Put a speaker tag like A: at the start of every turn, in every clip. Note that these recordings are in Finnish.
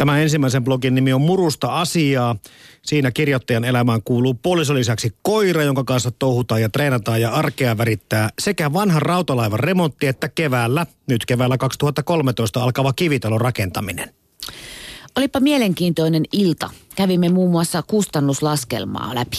A: Tämä ensimmäisen blogin nimi on Murusta asiaa. Siinä kirjoittajan elämään kuuluu puolison lisäksi koira, jonka kanssa touhutaan ja treenataan ja arkea värittää sekä vanhan rautalaivan remontti että keväällä, nyt keväällä 2013 alkava kivitalon rakentaminen.
B: Olipa mielenkiintoinen ilta. Kävimme muun muassa kustannuslaskelmaa läpi.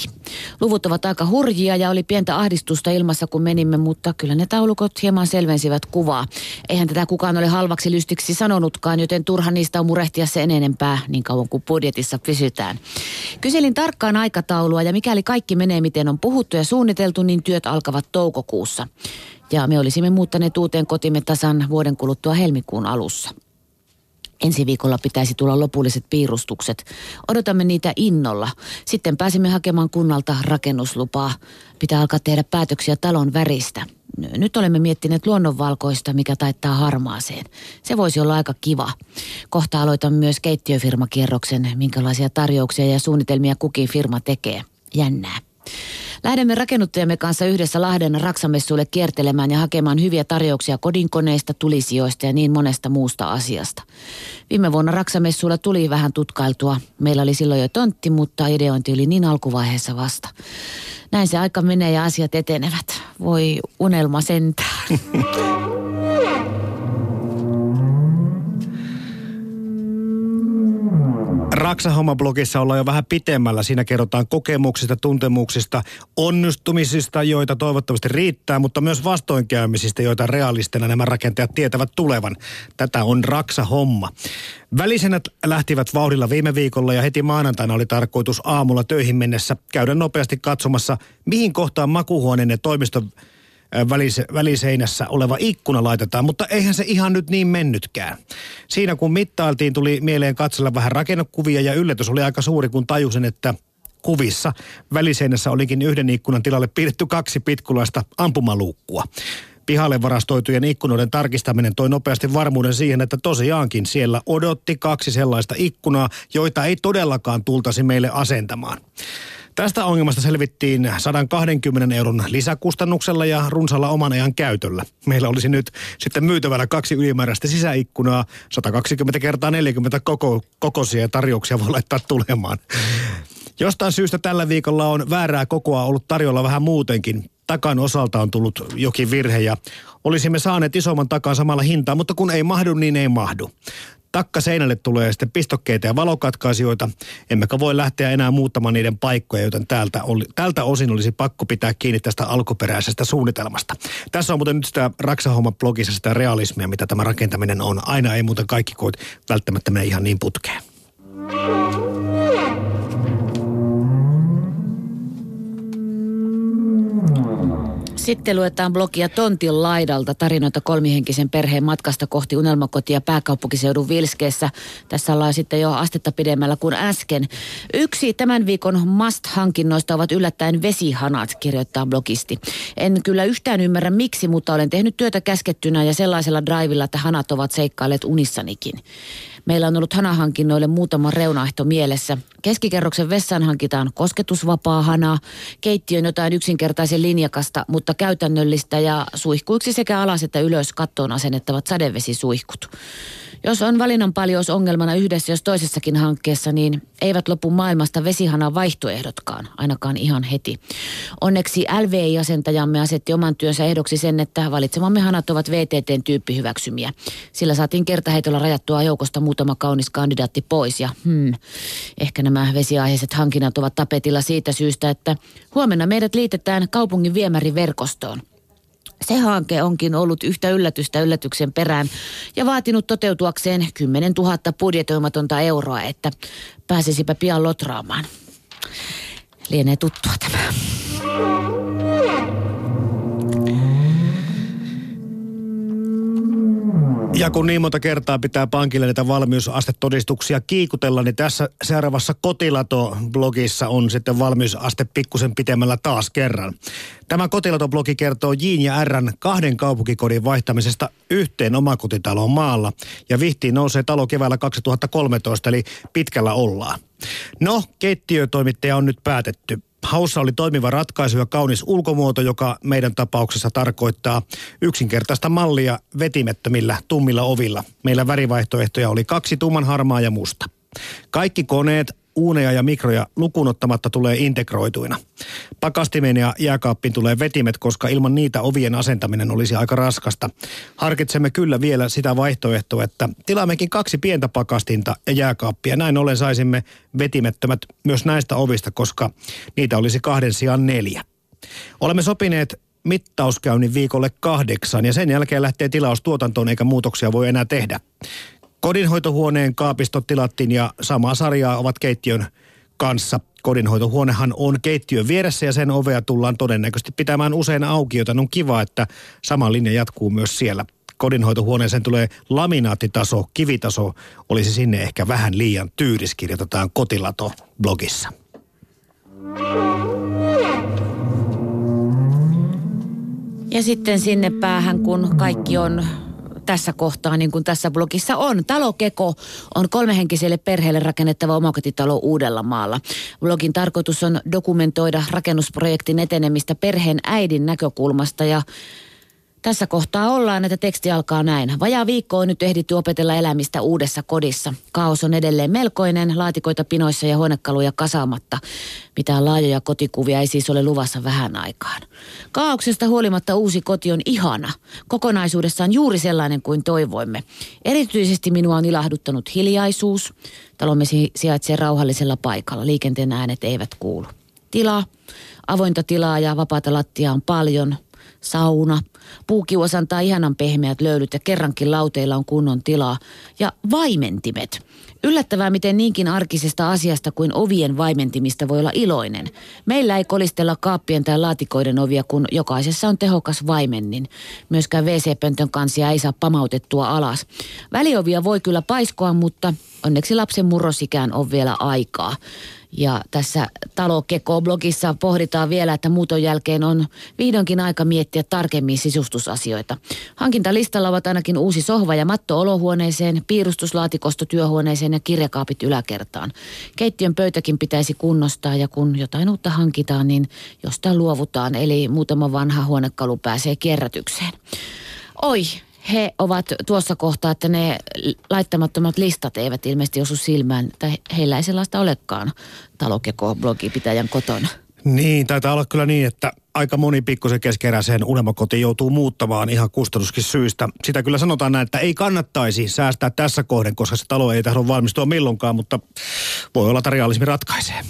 B: Luvut ovat aika hurjia ja oli pientä ahdistusta ilmassa kun menimme, mutta kyllä ne taulukot hieman selvensivät kuvaa. Eihän tätä kukaan ole halvaksi lystiksi sanonutkaan, joten turha niistä on murehtia sen enempää niin kauan kuin budjetissa pysytään. Kyselin tarkkaan aikataulua ja mikäli kaikki menee miten on puhuttu ja suunniteltu, niin työt alkavat toukokuussa. Ja me olisimme muuttaneet uuteen kotimme tasan vuoden kuluttua helmikuun alussa. Ensi viikolla pitäisi tulla lopulliset piirustukset. Odotamme niitä innolla. Sitten pääsemme hakemaan kunnalta rakennuslupaa. Pitää alkaa tehdä päätöksiä talon väristä. Nyt olemme miettineet luonnonvalkoista, mikä taittaa harmaaseen. Se voisi olla aika kiva. Kohta aloitan myös keittiöfirmakierroksen, minkälaisia tarjouksia ja suunnitelmia kukin firma tekee. Jännää. Lähdemme rakennuttajamme kanssa yhdessä Lahden Raksamessuille kiertelemään ja hakemaan hyviä tarjouksia kodinkoneista, tulisijoista ja niin monesta muusta asiasta. Viime vuonna Raksamessuilla tuli vähän tutkailtua. Meillä oli silloin jo tontti, mutta ideointi oli niin alkuvaiheessa vasta. Näin se aika menee ja asiat etenevät. Voi unelma sentään.
A: Raksa-homma-blogissa ollaan jo vähän pitemmällä. Siinä kerrotaan kokemuksista, tuntemuksista, onnistumisista, joita toivottavasti riittää, mutta myös vastoinkäymisistä, joita realistena nämä rakentajat tietävät tulevan. Tätä on Raksa-homma. Välisenät lähtivät vauhdilla viime viikolla ja heti maanantaina oli tarkoitus aamulla töihin mennessä käydä nopeasti katsomassa, mihin kohtaan makuhuoneen ja toimiston välis, väliseinässä oleva ikkuna laitetaan, mutta eihän se ihan nyt niin mennytkään. Siinä kun mittailtiin, tuli mieleen katsella vähän rakennekuvia ja yllätys oli aika suuri, kun tajusin, että kuvissa väliseinässä olikin yhden ikkunan tilalle piirretty kaksi pitkulaista ampumaluukkua. Pihalle varastoitujen ikkunoiden tarkistaminen toi nopeasti varmuuden siihen, että tosiaankin siellä odotti kaksi sellaista ikkunaa, joita ei todellakaan tultasi meille asentamaan. Tästä ongelmasta selvittiin 120 euron lisäkustannuksella ja runsalla oman ajan käytöllä. Meillä olisi nyt sitten myytävänä kaksi ylimääräistä sisäikkunaa, 120 kertaa 40 koko, kokoisia tarjouksia voi laittaa tulemaan. Jostain syystä tällä viikolla on väärää kokoa ollut tarjolla vähän muutenkin. Takan osalta on tullut jokin virhe ja olisimme saaneet isomman takan samalla hintaa, mutta kun ei mahdu, niin ei mahdu takka seinälle tulee sitten pistokkeita ja valokatkaisijoita, emmekä voi lähteä enää muuttamaan niiden paikkoja, joten täältä oli, tältä osin olisi pakko pitää kiinni tästä alkuperäisestä suunnitelmasta. Tässä on muuten nyt sitä Raksahomma blogissa sitä realismia, mitä tämä rakentaminen on. Aina ei muuten kaikki koit välttämättä mene ihan niin putkeen.
B: Sitten luetaan blogia Tontin laidalta tarinoita kolmihenkisen perheen matkasta kohti unelmakotia pääkaupunkiseudun Vilskeessä. Tässä ollaan sitten jo astetta pidemmällä kuin äsken. Yksi tämän viikon must-hankinnoista ovat yllättäen vesihanat, kirjoittaa blogisti. En kyllä yhtään ymmärrä miksi, mutta olen tehnyt työtä käskettynä ja sellaisella drivilla, että hanat ovat seikkailleet unissanikin. Meillä on ollut hanahankinnoille muutama reunaehto mielessä. Keskikerroksen vessaan hankitaan kosketusvapaa hana, keittiön jotain yksinkertaisen linjakasta, mutta käytännöllistä ja suihkuiksi sekä alas että ylös kattoon asennettavat sadevesisuihkut. Jos on valinnan paljon ongelmana yhdessä jos toisessakin hankkeessa, niin eivät lopu maailmasta vesihanan vaihtoehdotkaan, ainakaan ihan heti. Onneksi LVI-asentajamme asetti oman työnsä ehdoksi sen, että valitsemamme hanat ovat VTTn tyyppihyväksymiä. Sillä saatiin kertaheitolla rajattua joukosta muutama kaunis kandidaatti pois ja hmm, ehkä nämä vesiaiheiset hankinnat ovat tapetilla siitä syystä, että huomenna meidät liitetään kaupungin viemäriverkostoon. Se hanke onkin ollut yhtä yllätystä yllätyksen perään ja vaatinut toteutuakseen 10 000 budjetoimatonta euroa, että pääsisipä pian lotraamaan. Lienee tuttua tämä.
A: Ja kun niin monta kertaa pitää pankille näitä valmiusastetodistuksia kiikutella, niin tässä seuraavassa Kotilato-blogissa on sitten valmiusaste pikkusen pitemmällä taas kerran. Tämä Kotilato-blogi kertoo Jin ja Rn kahden kaupunkikodin vaihtamisesta yhteen omakotitaloon maalla. Ja vihtiin nousee talo keväällä 2013, eli pitkällä ollaan. No, keittiötoimittaja on nyt päätetty. Haussa oli toimiva ratkaisu ja kaunis ulkomuoto, joka meidän tapauksessa tarkoittaa yksinkertaista mallia vetimettömillä tummilla ovilla. Meillä värivaihtoehtoja oli kaksi tumman harmaa ja musta. Kaikki koneet, uuneja ja mikroja lukunottamatta tulee integroituina. Pakastimeen ja jääkaappiin tulee vetimet, koska ilman niitä ovien asentaminen olisi aika raskasta. Harkitsemme kyllä vielä sitä vaihtoehtoa, että tilaammekin kaksi pientä pakastinta ja jääkaappia. Näin ollen saisimme vetimettömät myös näistä ovista, koska niitä olisi kahden sijaan neljä. Olemme sopineet mittauskäynnin viikolle kahdeksan ja sen jälkeen lähtee tilaus tuotantoon eikä muutoksia voi enää tehdä. Kodinhoitohuoneen kaapistot tilattiin ja samaa sarjaa ovat keittiön kanssa. Kodinhoitohuonehan on keittiön vieressä ja sen ovea tullaan todennäköisesti pitämään usein auki, joten on kiva, että sama linja jatkuu myös siellä. Kodinhoitohuoneeseen tulee laminaattitaso, kivitaso olisi sinne ehkä vähän liian tyyris, kirjoitetaan kotilato blogissa.
B: Ja sitten sinne päähän, kun kaikki on tässä kohtaa, niin kuin tässä blogissa on. Talokeko on kolmehenkiselle perheelle rakennettava omakotitalo Uudellamaalla. Blogin tarkoitus on dokumentoida rakennusprojektin etenemistä perheen äidin näkökulmasta ja tässä kohtaa ollaan, että teksti alkaa näin. Vajaa viikko on nyt ehditty opetella elämistä uudessa kodissa. Kaos on edelleen melkoinen, laatikoita pinoissa ja huonekaluja kasaamatta. Mitään laajoja kotikuvia ei siis ole luvassa vähän aikaan. Kaauksesta huolimatta uusi koti on ihana. Kokonaisuudessaan juuri sellainen kuin toivoimme. Erityisesti minua on ilahduttanut hiljaisuus. Talomme sijaitsee rauhallisella paikalla. Liikenteen äänet eivät kuulu. Tilaa, avointa tilaa ja vapaata lattiaa on paljon – sauna, puukiuas antaa ihanan pehmeät löylyt ja kerrankin lauteilla on kunnon tilaa. Ja vaimentimet. Yllättävää, miten niinkin arkisesta asiasta kuin ovien vaimentimista voi olla iloinen. Meillä ei kolistella kaappien tai laatikoiden ovia, kun jokaisessa on tehokas vaimennin. Myöskään WC-pöntön kansia ei saa pamautettua alas. Väliovia voi kyllä paiskoa, mutta onneksi lapsen murrosikään on vielä aikaa. Ja tässä Talo Keko-blogissa pohditaan vielä, että muuton jälkeen on vihdoinkin aika miettiä tarkemmin sisustusasioita. Hankintalistalla ovat ainakin uusi sohva ja matto olohuoneeseen, piirustuslaatikosto työhuoneeseen ja kirjakaapit yläkertaan. Keittiön pöytäkin pitäisi kunnostaa ja kun jotain uutta hankitaan, niin jostain luovutaan. Eli muutama vanha huonekalu pääsee kierrätykseen. Oi, he ovat tuossa kohtaa, että ne laittamattomat listat eivät ilmeisesti osu silmään, tai heillä ei sellaista olekaan talokeko-blogipitäjän kotona.
A: Niin, taitaa olla kyllä niin, että aika moni pikkusen keskeräiseen unelmakotiin joutuu muuttamaan ihan kustannuskin syistä. Sitä kyllä sanotaan näin, että ei kannattaisi säästää tässä kohden, koska se talo ei tahdo valmistua milloinkaan, mutta voi olla, että realismi ratkaisee.